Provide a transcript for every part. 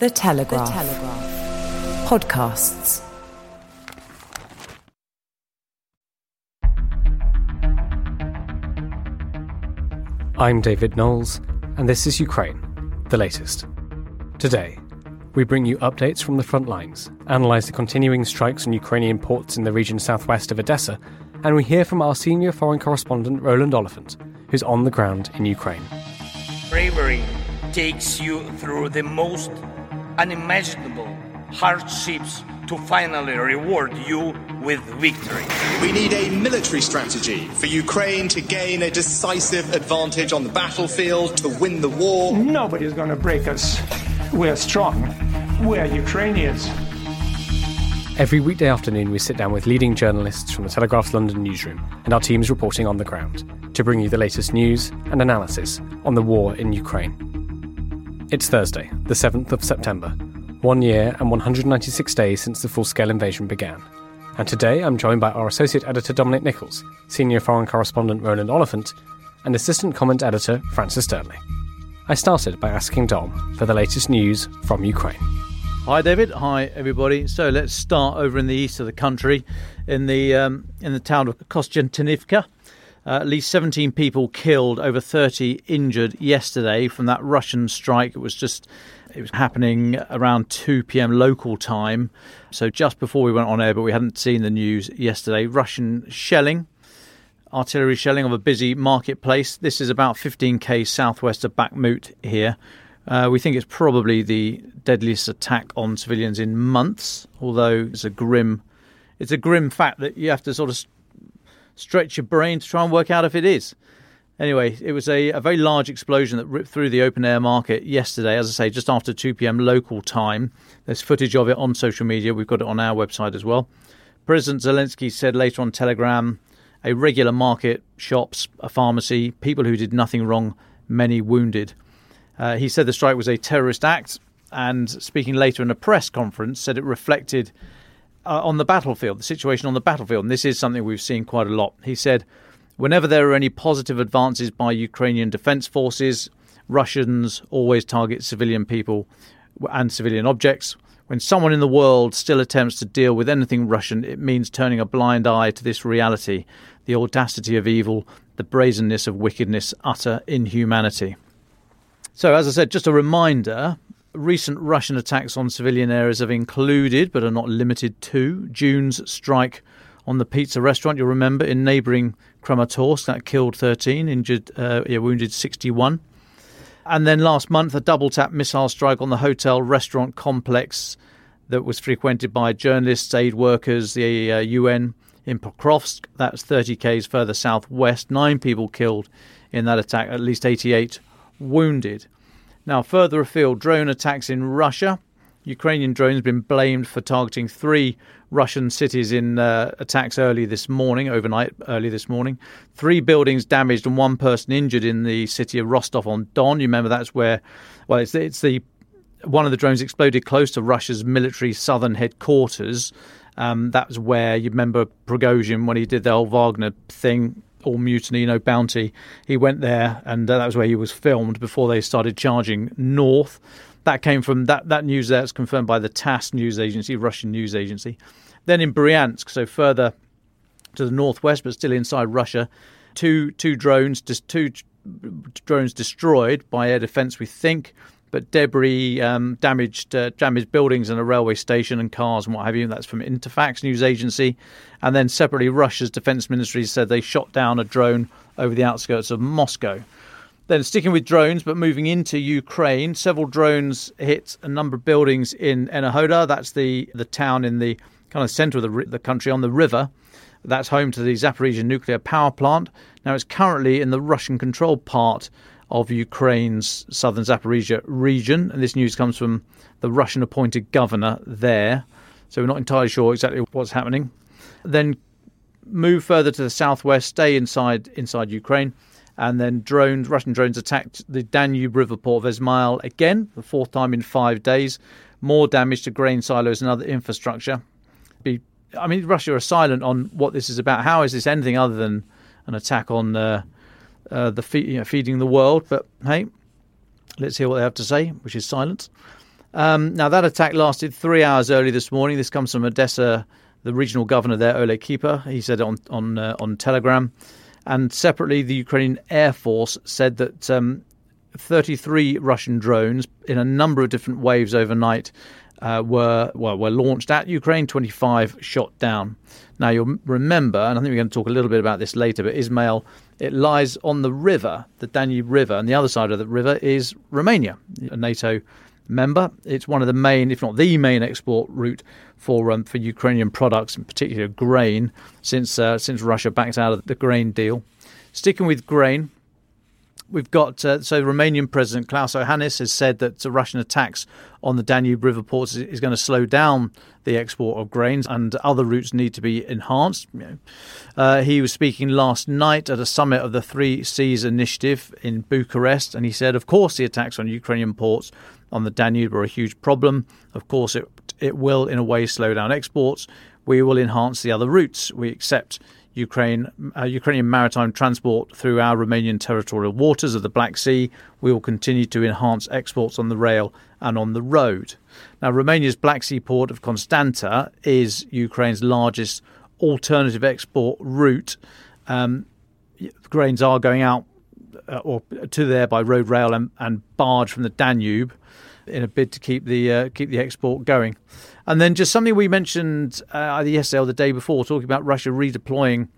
The Telegraph. The Telegraph. Podcasts. I'm David Knowles, and this is Ukraine, the latest. Today, we bring you updates from the front lines, analyse the continuing strikes on Ukrainian ports in the region southwest of Odessa, and we hear from our senior foreign correspondent Roland Oliphant, who's on the ground in Ukraine. Bravery takes you through the most unimaginable hardships to finally reward you with victory. We need a military strategy for Ukraine to gain a decisive advantage on the battlefield, to win the war. Nobody's going to break us. We're strong. We're Ukrainians. Every weekday afternoon, we sit down with leading journalists from the Telegraph's London newsroom and our teams reporting on the ground to bring you the latest news and analysis on the war in Ukraine. It's Thursday, the 7th of September, one year and 196 days since the full scale invasion began. And today I'm joined by our Associate Editor Dominic Nicholls, Senior Foreign Correspondent Roland Oliphant, and Assistant Comment Editor Francis Dearnley. I started by asking Dom for the latest news from Ukraine. Hi, David. Hi, everybody. So let's start over in the east of the country, in the um, in the town of Kostiantynivka. Uh, at least 17 people killed, over 30 injured yesterday from that Russian strike. It was just it was happening around 2 p.m. local time, so just before we went on air, but we hadn't seen the news yesterday. Russian shelling, artillery shelling of a busy marketplace. This is about 15k southwest of Bakhmut here. Uh, we think it's probably the deadliest attack on civilians in months, although it's a grim, it's a grim fact that you have to sort of stretch your brain to try and work out if it is. Anyway, it was a, a very large explosion that ripped through the open air market yesterday, as I say, just after 2 pm local time. There's footage of it on social media. We've got it on our website as well. President Zelensky said later on Telegram a regular market, shops, a pharmacy, people who did nothing wrong, many wounded. Uh, he said the strike was a terrorist act, and speaking later in a press conference, said it reflected uh, on the battlefield, the situation on the battlefield. And this is something we've seen quite a lot. He said, Whenever there are any positive advances by Ukrainian defense forces, Russians always target civilian people and civilian objects. When someone in the world still attempts to deal with anything Russian, it means turning a blind eye to this reality the audacity of evil, the brazenness of wickedness, utter inhumanity. So, as I said, just a reminder recent Russian attacks on civilian areas have included, but are not limited to, June's strike on the pizza restaurant, you'll remember, in neighbouring Kramatorsk, that killed 13, injured, uh, yeah, wounded 61. And then last month, a double tap missile strike on the hotel restaurant complex that was frequented by journalists, aid workers, the uh, UN in Pokrovsk. That's 30 k's further southwest. Nine people killed in that attack, at least 88 wounded. Now, further afield, drone attacks in Russia. Ukrainian drones been blamed for targeting three Russian cities in uh, attacks early this morning, overnight, early this morning. Three buildings damaged and one person injured in the city of Rostov on Don. You remember that's where, well, it's, it's the one of the drones exploded close to Russia's military southern headquarters. Um, that's where you remember Prigozhin when he did the whole Wagner thing, all mutiny, no bounty. He went there, and uh, that was where he was filmed before they started charging north. That came from that that news. That's confirmed by the TASS news agency, Russian news agency. Then in Bryansk, so further to the northwest, but still inside Russia, two two drones, just two drones destroyed by air defence. We think but debris um, damaged uh, damaged buildings and a railway station and cars and what have you. That's from Interfax news agency. And then separately, Russia's defense ministry said they shot down a drone over the outskirts of Moscow. Then, sticking with drones, but moving into Ukraine, several drones hit a number of buildings in Enerhodar. That's the, the town in the kind of centre of the, the country on the river. That's home to the Zaporizhia nuclear power plant. Now, it's currently in the Russian controlled part of Ukraine's southern Zaporizhia region. And this news comes from the Russian appointed governor there. So we're not entirely sure exactly what's happening. Then move further to the southwest, stay inside inside Ukraine, and then drones, Russian drones attacked the Danube River port of Izmail again, the fourth time in five days. More damage to grain silos and other infrastructure. Be, I mean, Russia are silent on what this is about. How is this anything other than an attack on uh, uh, the you know, feeding the world? But hey, let's hear what they have to say, which is silence. Um, now that attack lasted three hours early this morning. This comes from Odessa the regional governor there, Oleg Kiper. He said on on uh, on Telegram, and separately, the Ukrainian Air Force said that um, 33 Russian drones in a number of different waves overnight uh, were well were launched at Ukraine. 25 shot down. Now you'll remember, and I think we're going to talk a little bit about this later. But Izmail, it lies on the river, the Danube River, and the other side of the river is Romania, a NATO member. It's one of the main, if not the main, export route for um, for Ukrainian products, in particular grain, since uh, since Russia backed out of the grain deal. Sticking with grain, we've got uh, so Romanian President Klaus Iohannis has said that Russian attacks on the Danube River ports is, going to slow down the export of grains, and other routes need to be enhanced. Uh, he was speaking last night at a summit of the Three Seas Initiative in Bucharest, and he said, of course, the attacks on Ukrainian ports on the Danube are a huge problem. Of course, it it will, in a way, slow down exports. We will enhance the other routes. We accept Ukraine, uh, Ukrainian maritime transport through our Romanian territorial waters of the Black Sea. We will continue to enhance exports on the rail and on the road. Now, Romania's Black Sea port of Constanta is Ukraine's largest alternative export route. Um, grains are going out uh, or to there by road, rail, and, and barge from the Danube in a bid to keep the uh, keep the export going. And then just something we mentioned uh, either yesterday or the day before, talking about Russia redeploying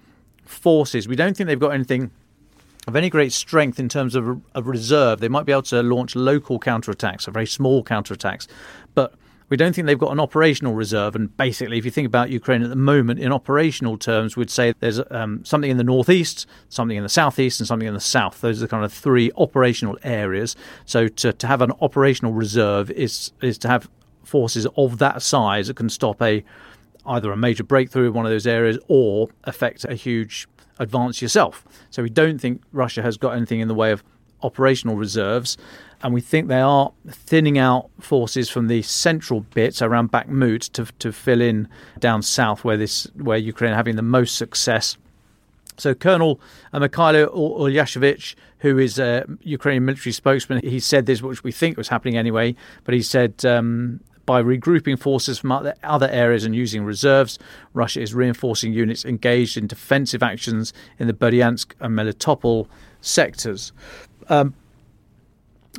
forces. We don't think they've got anything of any great strength in terms of a reserve. They might be able to launch local counterattacks, or very small counterattacks, but we don't think they've got an operational reserve. And basically, if you think about Ukraine at the moment, in operational terms, we'd say there's um, something in the northeast, something in the southeast, and something in the south. Those are the kind of three operational areas. So to, to have an operational reserve is is to have forces of that size that can stop a either a major breakthrough in one of those areas or affect a huge advance yourself. So we don't think Russia has got anything in the way of operational reserves and we think they are thinning out forces from the central bits around Bakhmut to to fill in down south where this where Ukraine are having the most success. So Colonel uh, Mikhailo Ulyashevich, who is a Ukrainian military spokesman, he said this, which we think was happening anyway, but he said um, by regrouping forces from other areas and using reserves, Russia is reinforcing units engaged in defensive actions in the Berdyansk and Melitopol sectors. Um,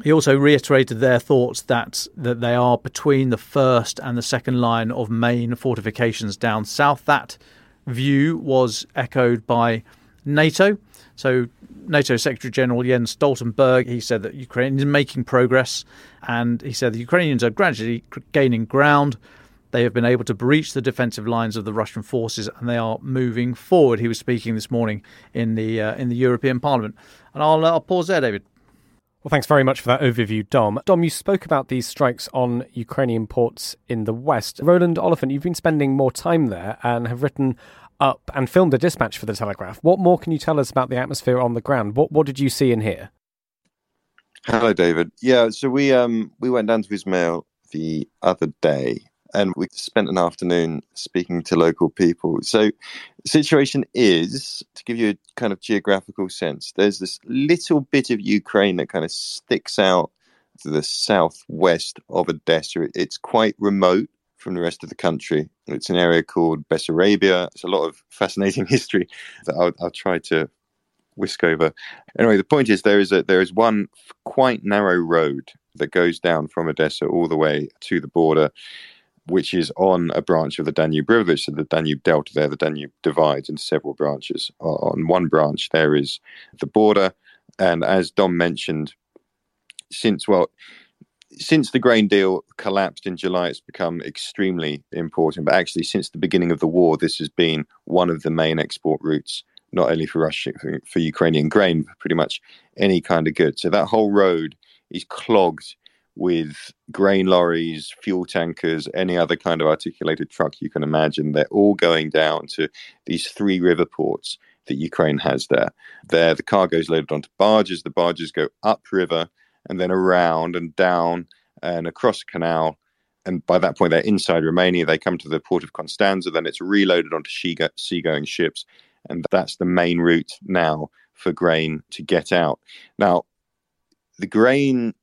he also reiterated their thoughts that that they are between the first and the second line of main fortifications down south. That view was echoed by NATO. So NATO Secretary General Jens Stoltenberg he said that Ukraine is making progress, and he said the Ukrainians are gradually gaining ground. They have been able to breach the defensive lines of the Russian forces, and they are moving forward. He was speaking this morning in the uh, in the European Parliament, and I'll, uh, I'll pause there, David. Well, thanks very much for that overview, Dom. Dom, you spoke about these strikes on Ukrainian ports in the west. Roland Oliphant, you've been spending more time there and have written up and filmed a dispatch for the Telegraph. What more can you tell us about the atmosphere on the ground? What what did you see and hear? Hello, David. Yeah, so we um we went down to Izmail the other day and we spent an afternoon speaking to local people. So, the situation is to give you a kind of geographical sense, there's this little bit of Ukraine that kind of sticks out to the southwest of Odessa. It's quite remote from the rest of the country. It's an area called Bessarabia. It's a lot of fascinating history that I'll, I'll try to whisk over. Anyway, the point is there is a there is one quite narrow road that goes down from Odessa all the way to the border which is on a branch of the Danube River. So the Danube Delta there, the Danube divides into several branches. Uh, on one branch, there is the border. And as Dom mentioned, since, well, since the grain deal collapsed in July, it's become extremely important. But actually, since the beginning of the war, this has been one of the main export routes not only for Russia, for, for Ukrainian grain, but pretty much any kind of good. So that whole road is clogged with grain lorries, fuel tankers, any other kind of articulated truck you can imagine. They're all going down to these three river ports that Ukraine has there. There, the cargo is loaded onto barges. The barges go upriver and then around and down and across a canal. And by that point, they're inside Romania. They come to the port of Constanta. Then it's reloaded onto seagoing ships. And that's the main route now for grain to get out. Now, the grain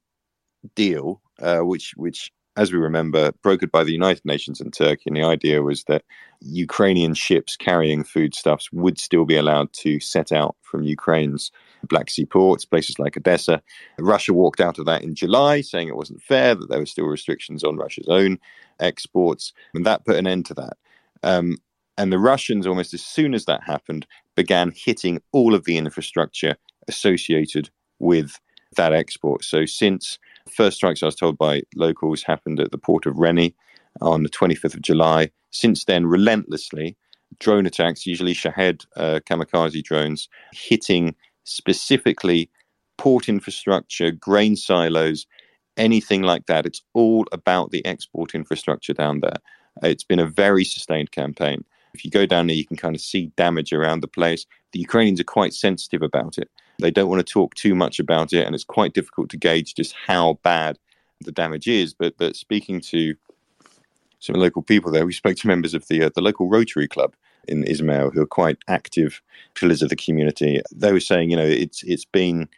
deal, uh, which which as we remember, brokered by the United Nations and Turkey. And the idea was that Ukrainian ships carrying foodstuffs would still be allowed to set out from Ukraine's Black Sea ports, places like Odessa. Russia walked out of that in July, saying it wasn't fair, that there were still restrictions on Russia's own exports. And that put an end to that. Um, and the Russians, almost as soon as that happened, began hitting all of the infrastructure associated with that export. So since First strikes, I was told by locals, happened at the port of Reni on the 25th of July. Since then, relentlessly, drone attacks, usually Shahed uh, kamikaze drones, hitting specifically port infrastructure, grain silos, anything like that. It's all about the export infrastructure down there. It's been a very sustained campaign. If you go down there, you can kind of see damage around the place. The Ukrainians are quite sensitive about it. They don't want to talk too much about it, and it's quite difficult to gauge just how bad the damage is. But but speaking to some local people there, we spoke to members of the uh, the local Rotary Club in Izmail who are quite active pillars of the community. They were saying, you know, it's it's been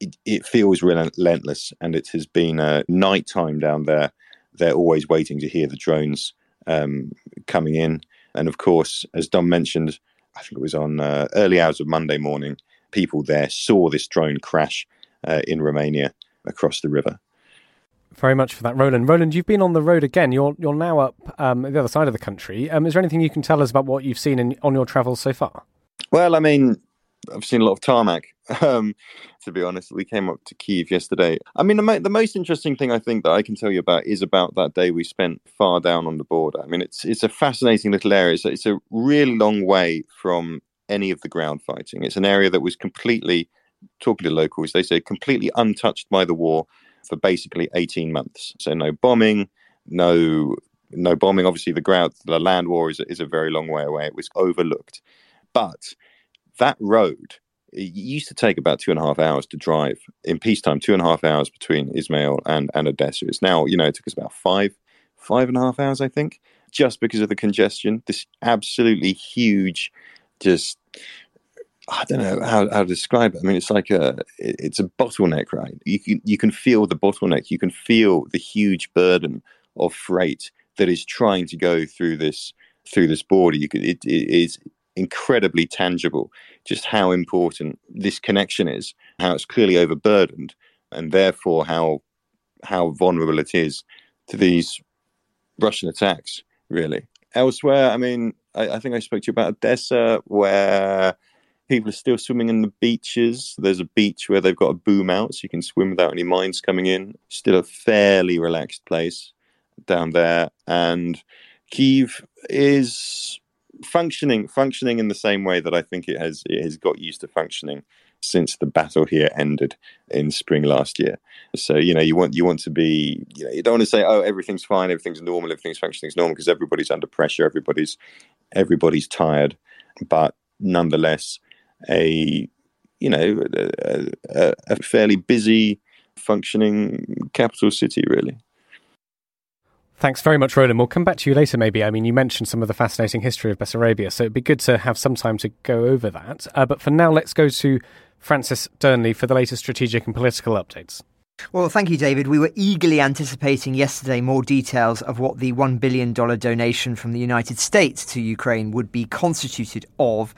it, it feels relentless, and it has been uh, night time down there. They're always waiting to hear the drones um, coming in, and of course, as Dom mentioned, I think it was on uh, early hours of Monday morning people there saw this drone crash uh, in Romania across the river. Very much for that, Roland. Roland, you've been on the road again. You're you're now up um, the other side of the country. Um, is there anything you can tell us about what you've seen in, on your travels so far? Well, I mean, I've seen a lot of tarmac. Um, to be honest, we came up to Kiev yesterday. I mean, the, the most interesting thing I think that I can tell you about is about that day we spent far down on the border. I mean, it's it's a fascinating little area. It's, it's a really long way from any of the ground fighting. It's an area that was completely, talking to locals, they say completely untouched by the war for basically 18 months. So no bombing, no no bombing. Obviously, the ground, the land war is, is a very long way away. It was overlooked, but that road it used to take about two and a half hours to drive in peacetime. Two and a half hours between Izmail and and Odessa. It's now you know it took us about five five and a half hours, I think, just because of the congestion. This absolutely huge just I don't know how, how to describe it. I mean, it's like a it's a bottleneck, right? You can you can feel the bottleneck. You can feel the huge burden of freight that is trying to go through this through this border. You could it, it is incredibly tangible just how important this connection is, how it's clearly overburdened, and therefore how how vulnerable it is to these Russian attacks. Really, elsewhere, I mean, I, I think I spoke to you about Odessa, where people are still swimming in the beaches. There's a beach where they've got a boom out, so you can swim without any mines coming in. Still a fairly relaxed place down there, and Kiev is functioning functioning in the same way that I think it has it has got used to functioning since the battle here ended in spring last year. So you know you want you want to be you know you don't want to say oh everything's fine everything's normal everything's functioning normal because everybody's under pressure everybody's everybody's tired, but nonetheless a you know a, a, a fairly busy functioning capital city really. Thanks very much, Roland. We'll come back to you later, maybe. I mean, you mentioned some of the fascinating history of Bessarabia, so it'd be good to have some time to go over that. Uh, but for now, let's go to Francis Dearnley for the latest strategic and political updates. Well, thank you, David. We were eagerly anticipating yesterday more details of what the $1 billion donation from the United States to Ukraine would be constituted of.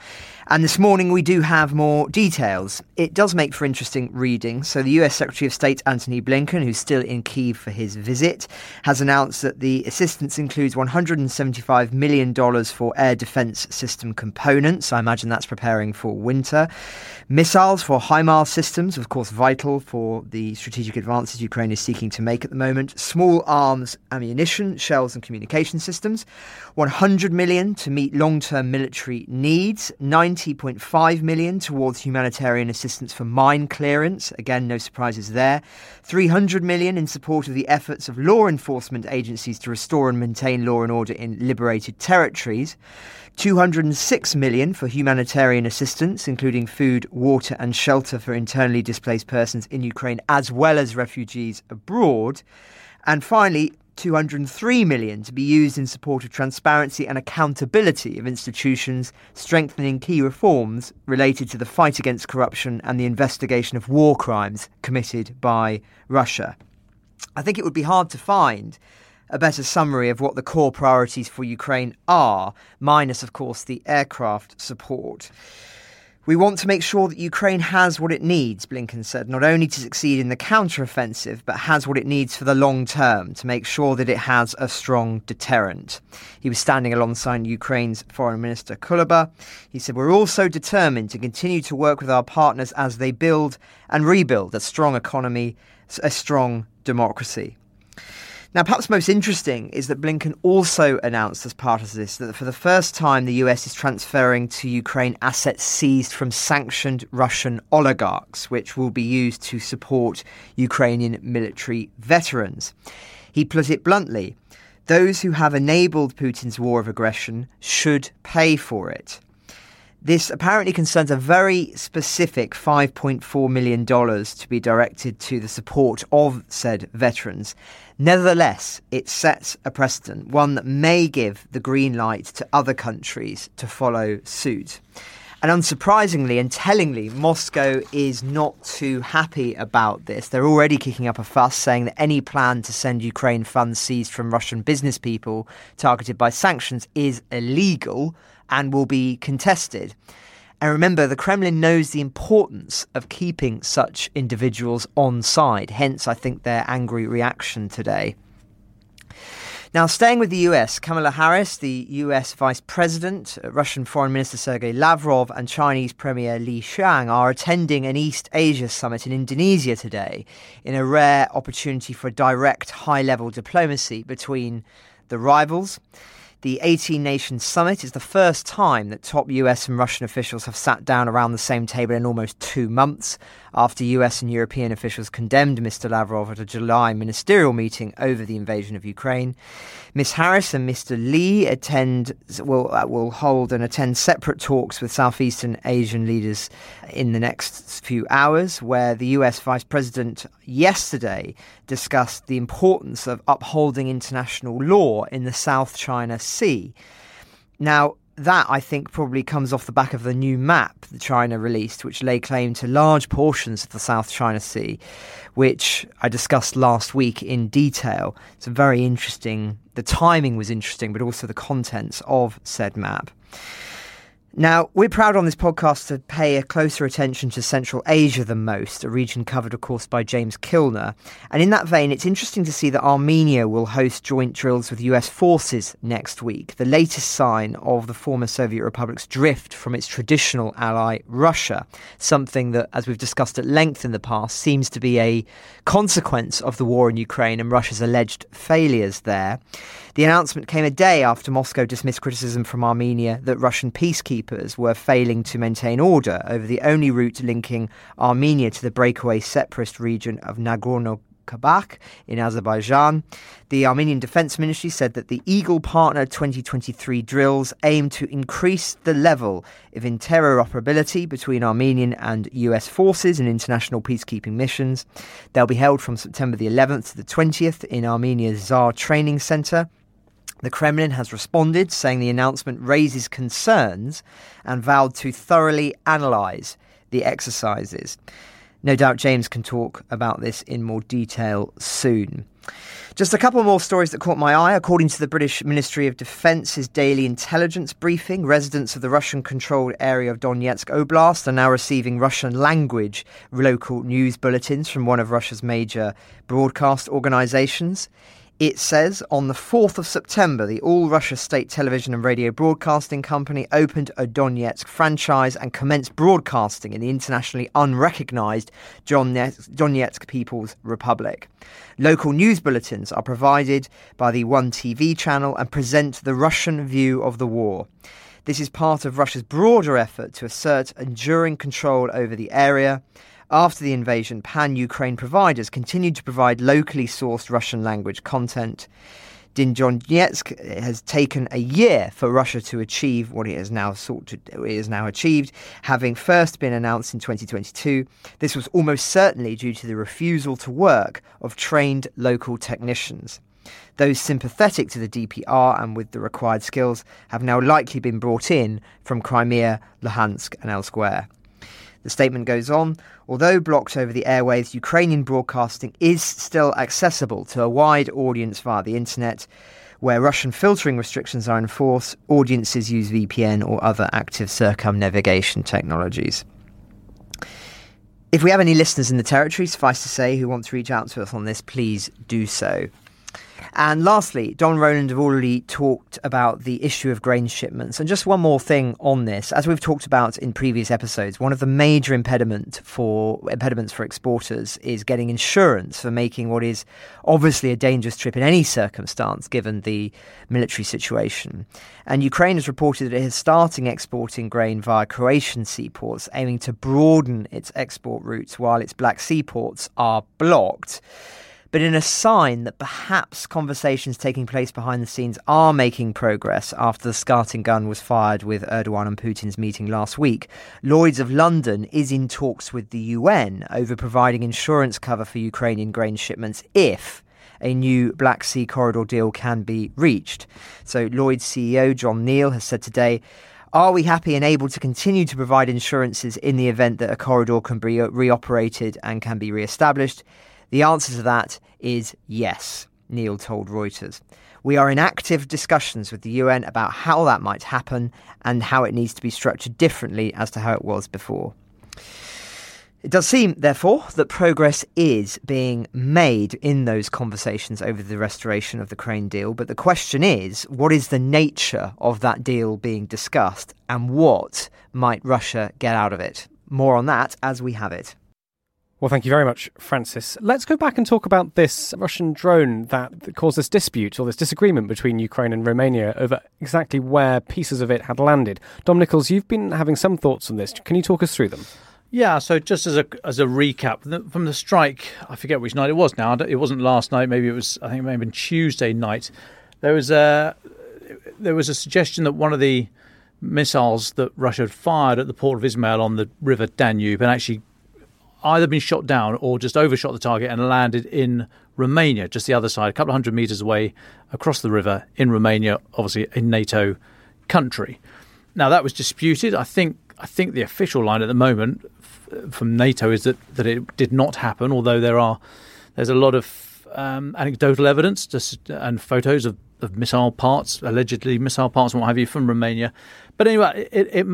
And this morning we do have more details. It does make for interesting reading. So, the US Secretary of State Antony Blinken, who's still in Kiev for his visit, has announced that the assistance includes $175 million for air defense system components. I imagine that's preparing for winter. Missiles for HIMARS systems, of course, vital for the strategic strategic advances Ukraine is seeking to make at the moment. Small arms, ammunition, shells, and communication systems. 100 million to meet long term military needs. 90.5 million towards humanitarian assistance for mine clearance. Again, no surprises there. 300 million in support of the efforts of law enforcement agencies to restore and maintain law and order in liberated territories. 206 million for humanitarian assistance, including food, water, and shelter for internally displaced persons in Ukraine as well as refugees abroad. And finally, 203 million to be used in support of transparency and accountability of institutions, strengthening key reforms related to the fight against corruption and the investigation of war crimes committed by Russia. I think it would be hard to find a better summary of what the core priorities for Ukraine are, minus, of course, the aircraft support. We want to make sure that Ukraine has what it needs, Blinken said, not only to succeed in the counteroffensive, but has what it needs for the long term to make sure that it has a strong deterrent. He was standing alongside Ukraine's Foreign Minister Kuleba. He said, We're also determined to continue to work with our partners as they build and rebuild a strong economy, a strong democracy. Now, perhaps most interesting is that Blinken also announced as part of this that for the first time the US is transferring to Ukraine assets seized from sanctioned Russian oligarchs, which will be used to support Ukrainian military veterans. He put it bluntly those who have enabled Putin's war of aggression should pay for it. This apparently concerns a very specific $5.4 million to be directed to the support of said veterans. Nevertheless, it sets a precedent, one that may give the green light to other countries to follow suit. And unsurprisingly and tellingly, Moscow is not too happy about this. They're already kicking up a fuss, saying that any plan to send Ukraine funds seized from Russian business people targeted by sanctions is illegal and will be contested. And remember, the Kremlin knows the importance of keeping such individuals on side, hence, I think, their angry reaction today. Now, staying with the US, Kamala Harris, the US Vice President, Russian Foreign Minister Sergei Lavrov, and Chinese Premier Li Qiang are attending an East Asia summit in Indonesia today in a rare opportunity for direct high level diplomacy between the rivals. The 18 Nations Summit. Is the first time that top US and Russian officials have sat down around the same table in almost two months after US and European officials condemned Mr. Lavrov at a July ministerial meeting over the invasion of Ukraine. Ms. Harris and Mr. Li attend will uh, will hold and attend separate talks with Southeastern Asian leaders in the next few hours, where the US Vice President yesterday discussed the importance of upholding international law in the South China Sea. Now, that I think probably comes off the back of the new map that China released, which lay claim to large portions of the South China Sea, which I discussed last week in detail. It's a very interesting, the timing was interesting, but also the contents of said map. Now, we're proud on this podcast to pay a closer attention to Central Asia than most, a region covered, of course, by James Kilner. And in that vein, it's interesting to see that Armenia will host joint drills with US forces next week, the latest sign of the former Soviet republic's drift from its traditional ally, Russia, something that, as we've discussed at length in the past, seems to be a consequence of the war in Ukraine and Russia's alleged failures there. The announcement came a day after Moscow dismissed criticism from Armenia that Russian peacekeepers were failing to maintain order over the only route linking Armenia to the breakaway separatist region of Nagorno Karabakh in Azerbaijan. The Armenian Defense Ministry said that the Eagle Partner 2023 drills aim to increase the level of interoperability between Armenian and US forces in international peacekeeping missions. They'll be held from September the 11th to the 20th in Armenia's Tsar Training Center. The Kremlin has responded, saying the announcement raises concerns and vowed to thoroughly analyse the exercises. No doubt James can talk about this in more detail soon. Just a couple more stories that caught my eye. According to the British Ministry of Defence's daily intelligence briefing, residents of the Russian controlled area of Donetsk Oblast are now receiving Russian language local news bulletins from one of Russia's major broadcast organizations. It says on the 4th of September, the All Russia State Television and Radio Broadcasting Company opened a Donetsk franchise and commenced broadcasting in the internationally unrecognized Donetsk People's Republic. Local news bulletins are provided by the One TV channel and present the Russian view of the war. This is part of Russia's broader effort to assert enduring control over the area. After the invasion, pan Ukraine providers continued to provide locally sourced Russian language content. Donetsk has taken a year for Russia to achieve what it has now sought to it has now achieved, having first been announced in 2022. This was almost certainly due to the refusal to work of trained local technicians. Those sympathetic to the DPR and with the required skills have now likely been brought in from Crimea, Luhansk, and elsewhere. The statement goes on Although blocked over the airwaves, Ukrainian broadcasting is still accessible to a wide audience via the internet. Where Russian filtering restrictions are enforced, audiences use VPN or other active circumnavigation technologies. If we have any listeners in the territory, suffice to say, who want to reach out to us on this, please do so. And lastly, Dom Roland have already talked about the issue of grain shipments. And just one more thing on this, as we've talked about in previous episodes, one of the major impediment for impediments for exporters is getting insurance for making what is obviously a dangerous trip in any circumstance, given the military situation. And Ukraine has reported that it is starting exporting grain via Croatian seaports, aiming to broaden its export routes while its Black Sea ports are blocked but in a sign that perhaps conversations taking place behind the scenes are making progress after the starting gun was fired with Erdogan and Putin's meeting last week. Lloyds of London is in talks with the UN over providing insurance cover for Ukrainian grain shipments if a new Black Sea corridor deal can be reached. So, Lloyd's CEO John Neal has said today. Are we happy and able to continue to provide insurances in the event that a corridor can be reoperated and can be re established? The answer to that is yes, Neal told Reuters. We are in active discussions with the UN about how that might happen and how it needs to be structured differently as to how it was before. It does seem, therefore, that progress is being made in those conversations over the restoration of the Crane deal. But the question is what is the nature of that deal being discussed and what might Russia get out of it? More on that as we have it. Well, thank you very much, Francis. Let's go back and talk about this Russian drone that caused this dispute or this disagreement between Ukraine and Romania over exactly where pieces of it had landed. Dom Nicholls, you've been having some thoughts on this. Can you talk us through them? Yeah, so just as a as a recap from the strike, I forget which night it was now. It wasn't last night. Maybe it was. I think it may have been Tuesday night. There was a there was a suggestion that one of the missiles that Russia had fired at the port of Izmail on the River Danube and actually either been shot down or just overshot the target and landed in Romania, just the other side, a couple of hundred meters away across the river in Romania, obviously a NATO country. Now that was disputed. I think I think the official line at the moment f- from NATO is that, that it did not happen, although there are there's a lot of um, anecdotal evidence to, and photos of, of missile parts, allegedly missile parts and what have you from Romania. But anyway, it, it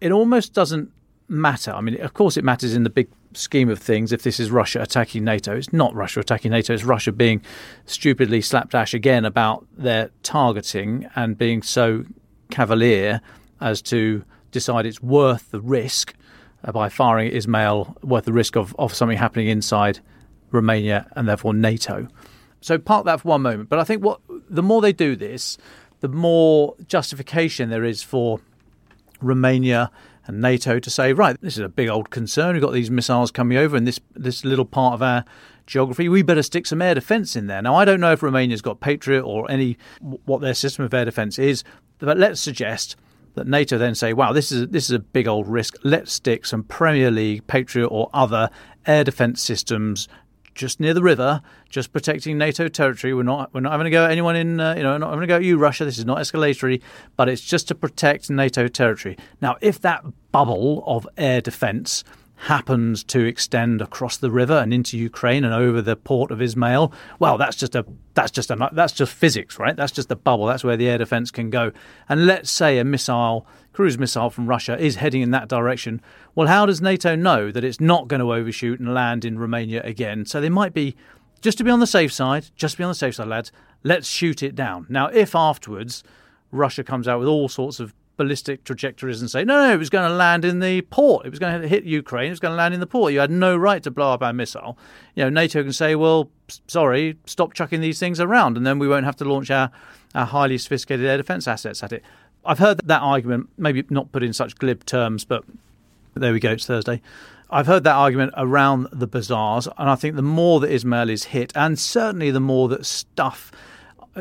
it almost doesn't matter. I mean, of course, it matters in the big scheme of things if this is Russia attacking NATO. It's not Russia attacking NATO, it's Russia being stupidly slapdash again about their targeting and being so cavalier as to decide it's worth the risk uh, by firing Izmail, worth the risk of, of something happening inside Romania and therefore NATO. So park that for one moment. But I think what the more they do this, the more justification there is for Romania and NATO to say, right, this is a big old concern. We've got these missiles coming over in this this little part of our geography. We better stick some air defence in there. Now, I don't know if Romania's got Patriot or any what their system of air defence is, but let's suggest that NATO then say, wow, this is this is a big old risk. Let's stick some Premier League, Patriot, or other air defence systems just near the river, just protecting NATO territory. We're not we're not having to go at anyone in uh, you know I'm not having to go at you, Russia. This is not escalatory, but it's just to protect NATO territory. Now, if that bubble of air defence happens to extend across the river and into Ukraine and over the port of Izmail, well, that's just a that's just a that's just physics, right? That's just a bubble. That's where the air defense can go. And let's say a missile, cruise missile from Russia is heading in that direction. Well, how does NATO know that it's not going to overshoot and land in Romania again? So they might be just to be on the safe side, just to be on the safe side, lads, let's shoot it down. Now, if afterwards Russia comes out with all sorts of ballistic trajectories and say, no, no, it was going to land in the port. It was going to hit Ukraine. It was going to land in the port. You had no right to blow up our missile. You know, NATO can say, well, sorry, stop chucking these things around, and then we won't have to launch our, our highly sophisticated air defence assets at it. I've heard that argument, maybe not put in such glib terms, but there we go, it's Thursday. I've heard that argument around the bazaars, and I think the more that Izmail is hit, and certainly the more that stuff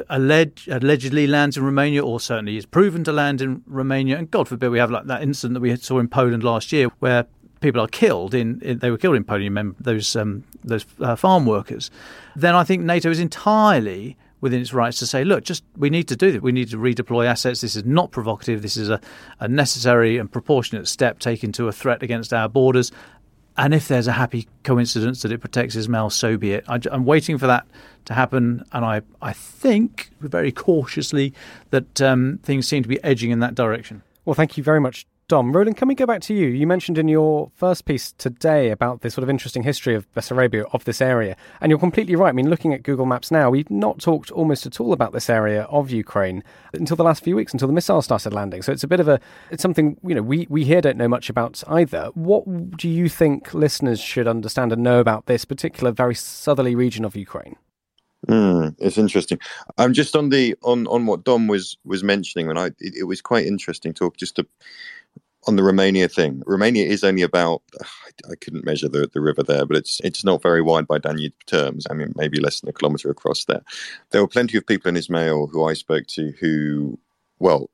alleged, allegedly lands in Romania, or certainly is proven to land in Romania, and God forbid we have like that incident that we saw in Poland last year, where people are killed in, in they were killed in Poland. Those um, those uh, farm workers? Then I think NATO is entirely within its rights to say, look, just we need to do this. We need to redeploy assets. This is not provocative. This is a, a necessary and proportionate step taken to a threat against our borders. And if there's a happy coincidence that it protects Izmail, so be it. I, am waiting for that to happen, and I, I think very cautiously that um, things seem to be edging in that direction. Well, thank you very much, Dom. Roland, can we go back to you? You mentioned in your first piece today about this sort of interesting history of Bessarabia, of this area. And you're completely right. I mean, looking at Google Maps now, we've not talked almost at all about this area of Ukraine until the last few weeks, until the missiles started landing. So it's a bit of a, it's something, you know, we, we here don't know much about either. What do you think listeners should understand and know about this particular very southerly region of Ukraine? Mm, it's interesting. I'm just on the on on what Dom was was mentioning, and I it, it was quite interesting talk just to on the Romania thing, Romania is only about I couldn't measure the, the river there, but it's it's not very wide by Danube terms. I mean, maybe less than a kilometre across there. There were plenty of people in Izmail who I spoke to who well,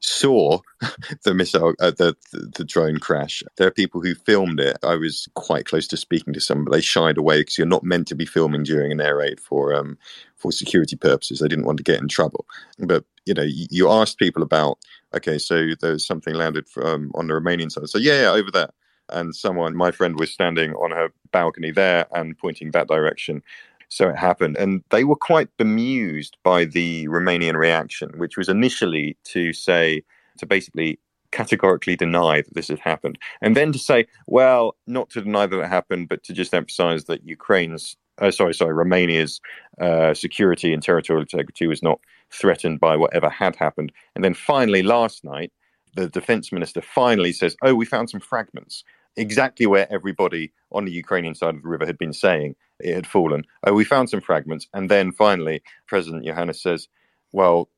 saw the missile, uh, the, the, the drone crash. There are people who filmed it. I was quite close to speaking to some, but they shied away because you're not meant to be filming during an air raid for um, for security purposes. They didn't want to get in trouble. But you know, you, you asked people about, okay, so there's something landed from, um, on the Romanian side. So yeah, yeah, over there. And someone, my friend, was standing on her balcony there and pointing that direction. So it happened. And they were quite bemused by the Romanian reaction, which was initially to say, to basically categorically deny that this had happened. And then to say, well, not to deny that it happened, but to just emphasize that Ukraine's, uh, sorry, sorry, Romania's uh, security and territorial integrity was not threatened by whatever had happened. And then finally, last night, the defense minister finally says, oh, we found some fragments exactly where everybody on the Ukrainian side of the river had been saying it had fallen. Oh, we found some fragments. And then finally, President Iohannis says, well,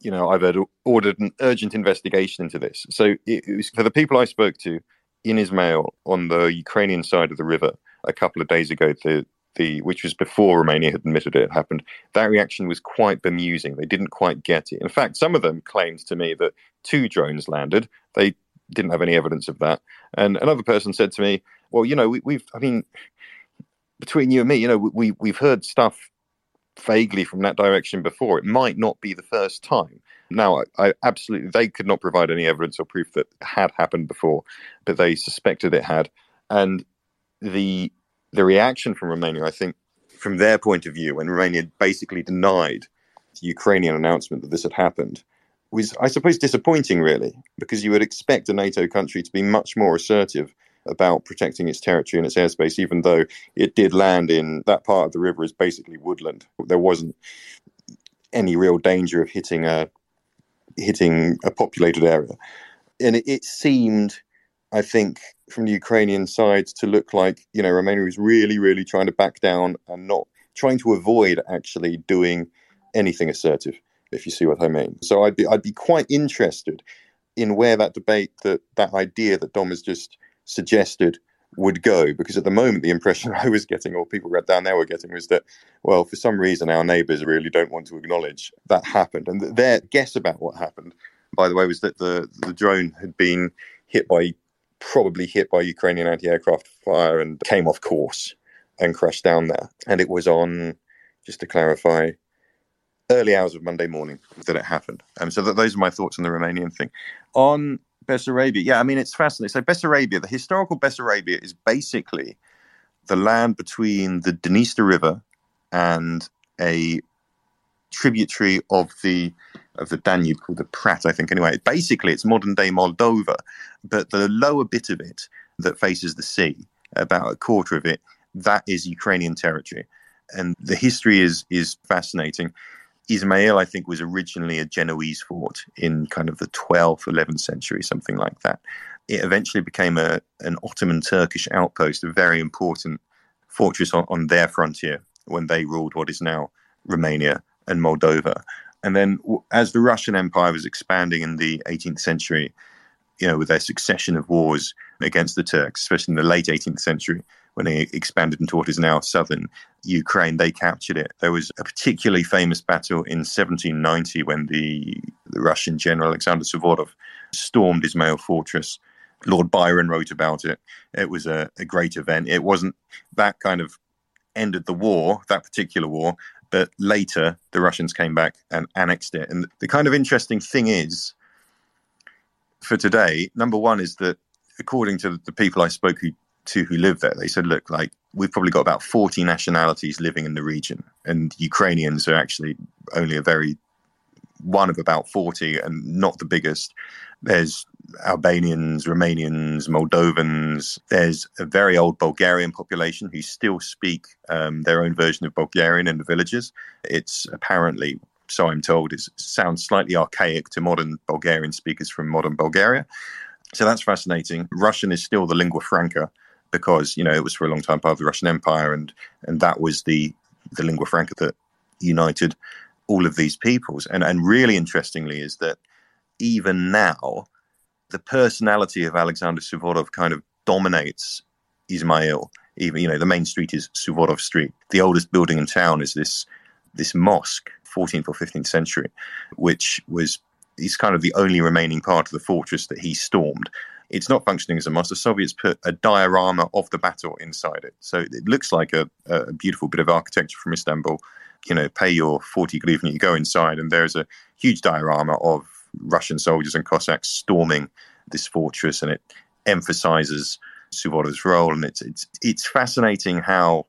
you know, I've ordered an urgent investigation into this. So it, it was for the people I spoke to in Izmail on the Ukrainian side of the river a couple of days ago, the, the which was before Romania had admitted it happened, that reaction was quite bemusing. They didn't quite get it. In fact, some of them claimed to me that two drones landed. They didn't have any evidence of that. And another person said to me, "Well, you know, we, have I mean, between you and me, you know, we we've heard stuff vaguely from that direction before. It might not be the first time." Now, I, I absolutely they could not provide any evidence or proof that had happened before, but they suspected it had, and the the reaction from Romania, I think, from their point of view, when Romania basically denied the Ukrainian announcement that this had happened, was, I suppose, disappointing, really, because you would expect a NATO country to be much more assertive about protecting its territory and its airspace, even though it did land in that part of the river is basically woodland. There wasn't any real danger of hitting a hitting a populated area, and it, it seemed, I think, from the Ukrainian side to look like you know Romania was really, really trying to back down and not trying to avoid actually doing anything assertive if you see what I mean. So I'd be I'd be quite interested in where that debate that that idea that Dom has just suggested would go because at the moment the impression I was getting or people down there were getting was that well for some reason our neighbors really don't want to acknowledge that happened and their guess about what happened by the way was that the the drone had been hit by probably hit by Ukrainian anti-aircraft fire and came off course and crashed down there and it was on just to clarify early hours of Monday morning that it happened. Um, so that, those are my thoughts on the Romanian thing. On Bessarabia, yeah, I mean, it's fascinating. So Bessarabia, the historical Bessarabia is basically the land between the Dniester River and a tributary of the of the Danube called the Prat, I think. Anyway, basically, it's modern day Moldova, but the lower bit of it that faces the sea, about a quarter of it, that is Ukrainian territory. and the history is is fascinating. Izmail, I think, was originally a Genoese fort in kind of the 12th, 11th century, something like that. It eventually became a an Ottoman Turkish outpost, a very important fortress on, on their frontier when they ruled what is now Romania and Moldova. And then, as the Russian Empire was expanding in the 18th century, you know, with their succession of wars against the Turks, especially in the late 18th century, when they expanded into what is now southern Ukraine, they captured it. There was a particularly famous battle in 1790 when the, the Russian general Alexander Suvorov stormed Izmail fortress. Lord Byron wrote about it. It was a, a great event. It wasn't that kind of ended the war, that particular war, but later the Russians came back and annexed it. And the kind of interesting thing is, for today, number one is that according to the people I spoke to who live there, they said, look, like we've probably got about 40 nationalities living in the region, and Ukrainians are actually only a very one of about 40 and not the biggest. There's Albanians, Romanians, Moldovans. There's a very old Bulgarian population who still speak um, their own version of Bulgarian in the villages. It's apparently, so I'm told, it sounds slightly archaic to modern Bulgarian speakers from modern Bulgaria. So that's fascinating. Russian is still the lingua franca because you know it was for a long time part of the Russian Empire, and and that was the the lingua franca that united all of these peoples. And and really interestingly is that even now, the personality of Alexander Suvorov kind of dominates Izmail. Even you know the main street is Suvorov Street. The oldest building in town is this this mosque, 14th or 15th century, which was is kind of the only remaining part of the fortress that he stormed. It's not functioning as a mosque. The Soviets put a diorama of the battle inside it, so it looks like a, a beautiful bit of architecture from Istanbul you know, pay your 40 hryvnia, you go inside, and there's a huge diorama of Russian soldiers and Cossacks storming this fortress, and it emphasizes Suvorov's role. And it's it's it's fascinating how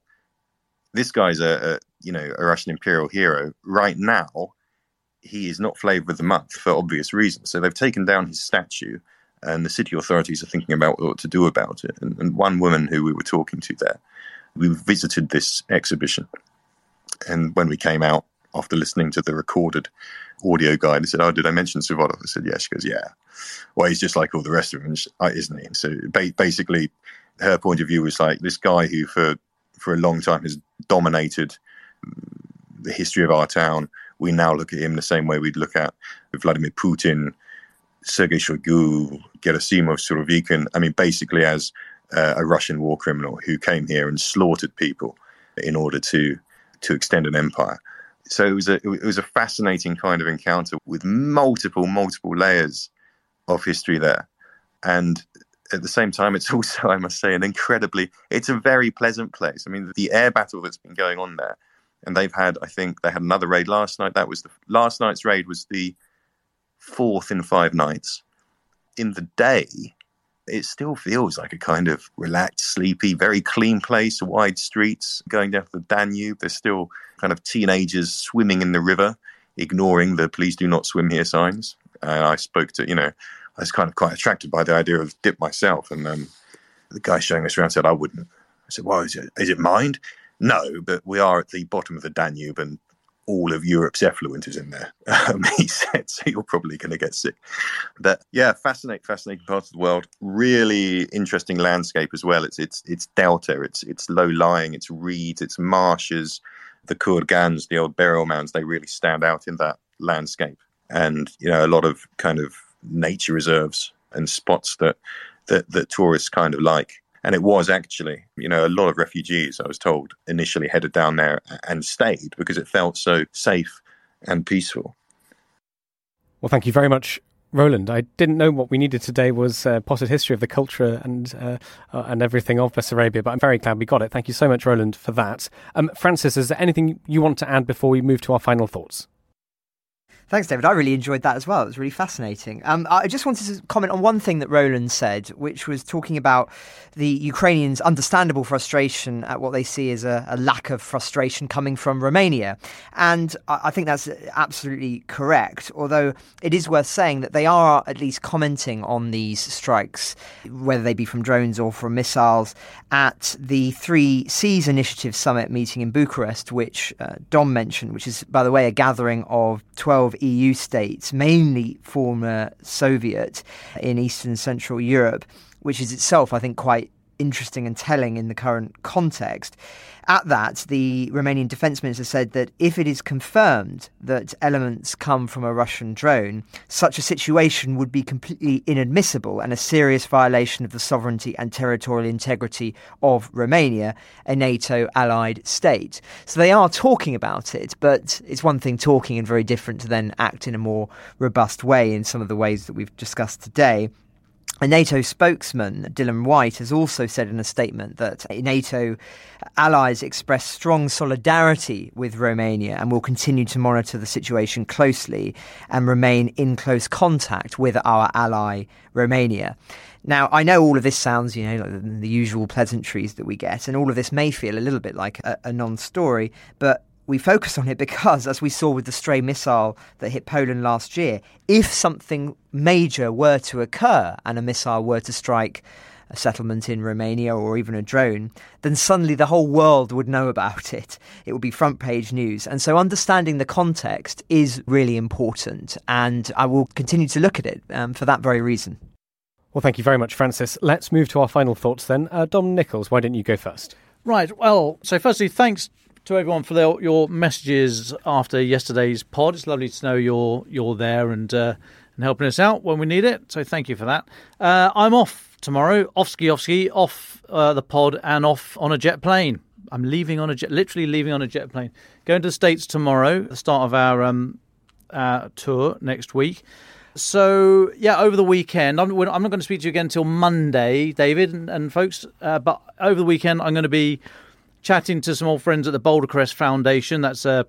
this guy's a, a you know a Russian imperial hero. Right now, he is not flavor of the month for obvious reasons. So they've taken down his statue, and the city authorities are thinking about what to do about it. And, and one woman who we were talking to there, we visited this exhibition and when we came out after listening to the recorded audio guide, I said, "Oh, did I mention Suvorov?" I said, "Yeah." She goes, "Yeah." Well, he's just like all the rest of them, uh, isn't he? So basically, her point of view was like this guy who, for for a long time, has dominated the history of our town. We now look at him the same way we'd look at Vladimir Putin, Sergei Shoigu, Gerasimov, Surovikin. I mean, basically, as uh, a Russian war criminal who came here and slaughtered people in order to to extend an empire. So it was a it was a fascinating kind of encounter with multiple multiple layers of history there, and at the same time, it's also I must say an incredibly it's a very pleasant place. I mean, the air battle that's been going on there, and they've had I think they had another raid last night. That was the last night's raid was the fourth in five nights. In the day, it still feels like a kind of relaxed, sleepy, very clean place, wide streets going down the Danube. There's still kind of teenagers swimming in the river, ignoring the please do not swim here signs. And I spoke to, you know, I was kind of quite attracted by the idea of dip myself. And um, the guy showing us around said, I wouldn't. I said, well, is it, is it mined? No, but we are at the bottom of the Danube and all of Europe's effluent is in there. Um, he said, so you're probably going to get sick. But yeah, fascinating, fascinating part of the world. Really interesting landscape as well. It's it's it's delta. It's it's low lying. It's reeds. It's marshes. The kurgans, the old burial mounds, they really stand out in that landscape. And you know, a lot of kind of nature reserves and spots that that that tourists kind of like and it was actually, you know, a lot of refugees, I was told, initially headed down there and stayed because it felt so safe and peaceful. Well, thank you very much, Roland. I didn't know what we needed today was a potted history of the culture and uh, uh, and everything of Bessarabia, but I'm very glad we got it. Thank you so much, Roland, for that. Um, Francis, is there anything you want to add before we move to our final thoughts? Thanks, David. I really enjoyed that as well. It was really fascinating. Um, I just wanted to comment on one thing that Roland said, which was talking about the Ukrainians' understandable frustration at what they see as a, a lack of frustration coming from Romania. And I, I think that's absolutely correct, although it is worth saying that they are at least commenting on these strikes, whether they be from drones or from missiles, at the Three Seas Initiative Summit meeting in Bucharest, which uh, Dom mentioned, which is, by the way, a gathering of 12 EU states, mainly former Soviet in Eastern Central Europe, which is itself, I think, quite interesting and telling in the current context. At that, the Romanian defense minister said that if it is confirmed that elements come from a Russian drone, such a situation would be completely inadmissible and a serious violation of the sovereignty and territorial integrity of Romania, a NATO allied state. So they are talking about it, but it's one thing talking and very different to then act in a more robust way in some of the ways that we've discussed today. A NATO spokesman, Dylan White, has also said in a statement that NATO allies express strong solidarity with Romania and will continue to monitor the situation closely and remain in close contact with our ally, Romania. Now, I know all of this sounds, you know, like the usual pleasantries that we get, and all of this may feel a little bit like a, a non story, but we focus on it because, as we saw with the stray missile that hit Poland last year, if something major were to occur and a missile were to strike a settlement in Romania or even a drone, then suddenly the whole world would know about it. It would be front page news. And so understanding the context is really important. And I will continue to look at it um, for that very reason. Well, thank you very much, Francis. Let's move to our final thoughts then. Uh, Dom Nicholls, why don't you go first? Right. Well, so firstly, thanks to everyone for your messages after yesterday's pod. It's lovely to know you're you're there and uh, and helping us out when we need it. So thank you for that. Uh, I'm off tomorrow, off ski, off ski, off uh, the pod, and off on a jet plane. I'm leaving on a jet, literally leaving on a jet plane. Going to the states tomorrow, the start of our um, tour next week. So yeah, over the weekend, I'm, I'm, not going to speak to you again until Monday, David and, and folks. Uh, but over the weekend, I'm going to be chatting to some old friends at the Boulder Crest Foundation. That's a,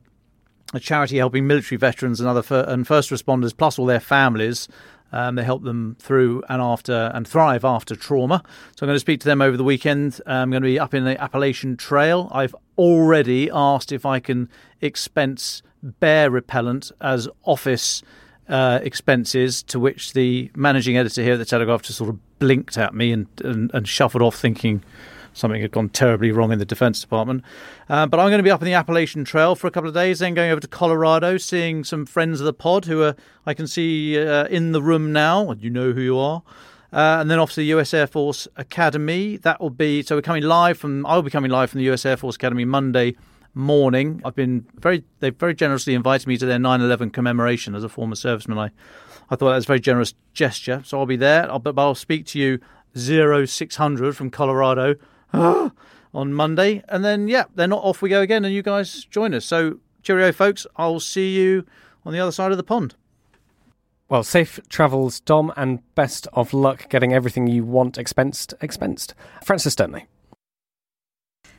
a charity helping military veterans and other fir- and first responders, plus all their families. Um, they help them through and after and thrive after trauma. So I'm going to speak to them over the weekend. Uh, I'm going to be up in the Appalachian Trail. I've already asked if I can expense bear repellent as office uh, expenses, to which the managing editor here at the Telegraph just sort of blinked at me and, and, and shuffled off, thinking, something had gone terribly wrong in the Defence Department. Uh, but I'm going to be up in the Appalachian Trail for a couple of days, then going over to Colorado, seeing some friends of the pod who are I can see uh, in the room now. You know who you are. Uh, and then off to the US Air Force Academy. That will be so we're coming live from. I'll be coming live from the US Air Force Academy Monday morning. I've been very. They've very generously invited me to their 9/11 commemoration as a former serviceman. I, I thought that was a very generous gesture. So I'll be there. I'll, but I'll speak to you 0600 from Colorado on Monday. And then, yeah, then off we go again, and you guys join us. So, cheerio, folks. I'll see you on the other side of the pond. Well, safe travels, Dom, and best of luck getting everything you want expensed. Expensed. Francis Dearnley.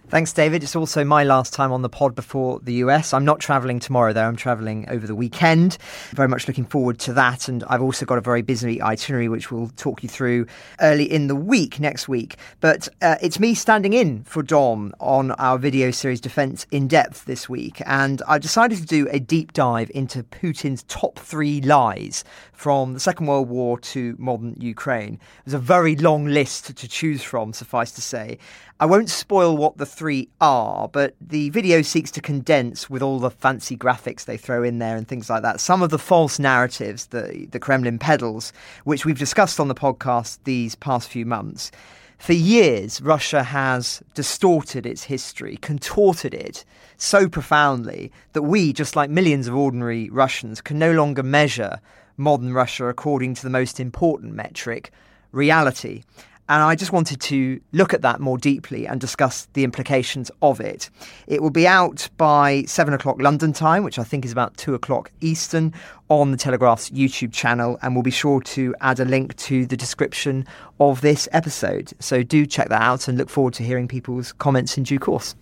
Thanks, David. It's also my last time on the pod before the US. I'm not travelling tomorrow, though. I'm travelling over the weekend. Very much looking forward to that. And I've also got a very busy itinerary, which we'll talk you through early in the week, next week. But uh, it's me standing in for Dom on our video series Defence in Depth this week. And I decided to do a deep dive into Putin's top three lies from the Second World War to modern Ukraine. It was a very long list to choose from, suffice to say. I won't spoil what the three are, but the video seeks to condense with all the fancy graphics they throw in there and things like that. Some of the false narratives that the Kremlin peddles, which we've discussed on the podcast these past few months. For years, Russia has distorted its history, contorted it so profoundly that we, just like millions of ordinary Russians, can no longer measure modern Russia according to the most important metric, reality. And I just wanted to look at that more deeply and discuss the implications of it. It will be out by seven o'clock London time, which I think is about two o'clock Eastern, on the Telegraph's YouTube channel. And we'll be sure to add a link to the description of this episode. So do check that out and look forward to hearing people's comments in due course.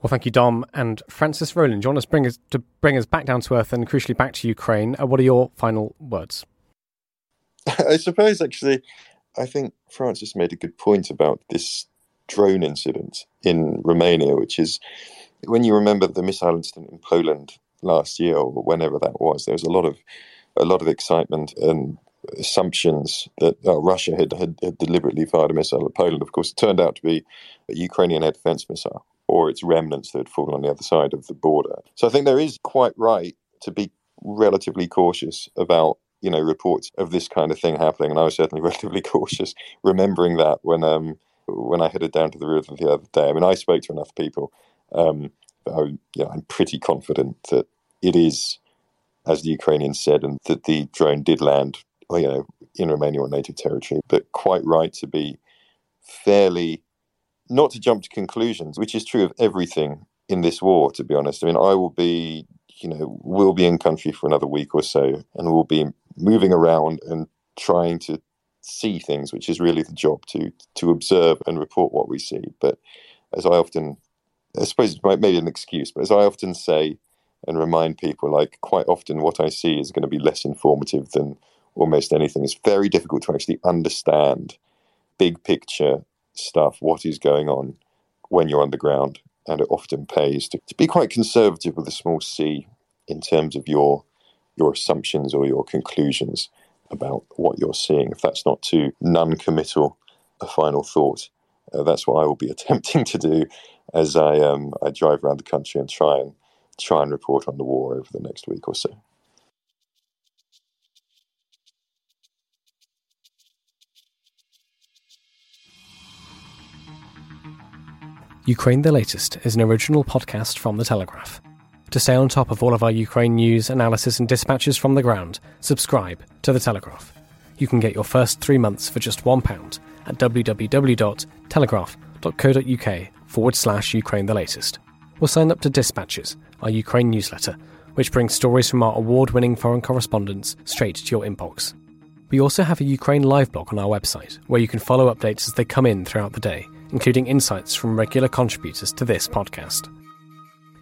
Well, thank you, Dom and Francis Roland. Do you want us bring us to bring us back down to earth and crucially back to Ukraine? Uh, what are your final words? I suppose actually, I think Francis made a good point about this drone incident in Romania, which is when you remember the missile incident in Poland last year or whenever that was, there was a lot of a lot of excitement and assumptions that uh, Russia had, had, had, deliberately fired a missile at Poland. Of course, it turned out to be a Ukrainian air defense missile or its remnants that had fallen on the other side of the border. So I think there is quite right to be relatively cautious about you know reports of this kind of thing happening, and I was certainly relatively cautious remembering that when um when I headed down to the river the other day. I mean, I spoke to enough people. Um, I, know, I'm pretty confident that it is, as the Ukrainians said, and that the drone did land, you know, in Romania or NATO territory. But quite right to be fairly, not to jump to conclusions, which is true of everything in this war. To be honest, I mean, I will be, you know, will be in country for another week or so, and we'll be moving around and trying to see things, which is really the job to to observe and report what we see. But as I often, I suppose it might maybe an excuse, but as I often say and remind people, like quite often what I see is going to be less informative than almost anything. It's very difficult to actually understand big picture stuff, what is going on when you're underground, and it often pays to, to be quite conservative with a small c in terms of your your assumptions or your conclusions about what you're seeing. If that's not too non-committal a final thought, uh, that's what I will be attempting to do as I um, I drive around the country and try and try and report on the war over the next week or so. Ukraine the Latest is an original podcast from The Telegraph. To stay on top of all of our Ukraine news, analysis, and dispatches from the ground, subscribe to The Telegraph. You can get your first three months for just £1 at www.telegraph.co.uk forward slash Ukraine the latest. Or sign up to Dispatches, our Ukraine newsletter, which brings stories from our award winning foreign correspondents straight to your inbox. We also have a Ukraine live blog on our website, where you can follow updates as they come in throughout the day, including insights from regular contributors to this podcast.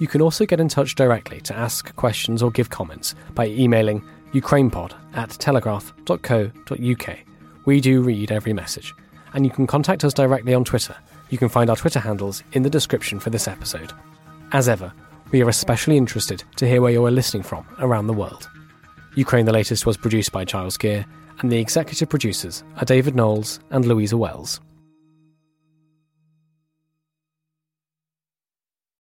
You can also get in touch directly to ask questions or give comments by emailing ukrainepod at telegraph.co.uk. We do read every message. And you can contact us directly on Twitter. You can find our Twitter handles in the description for this episode. As ever, we are especially interested to hear where you are listening from around the world. Ukraine the Latest was produced by Giles Gear, and the executive producers are David Knowles and Louisa Wells.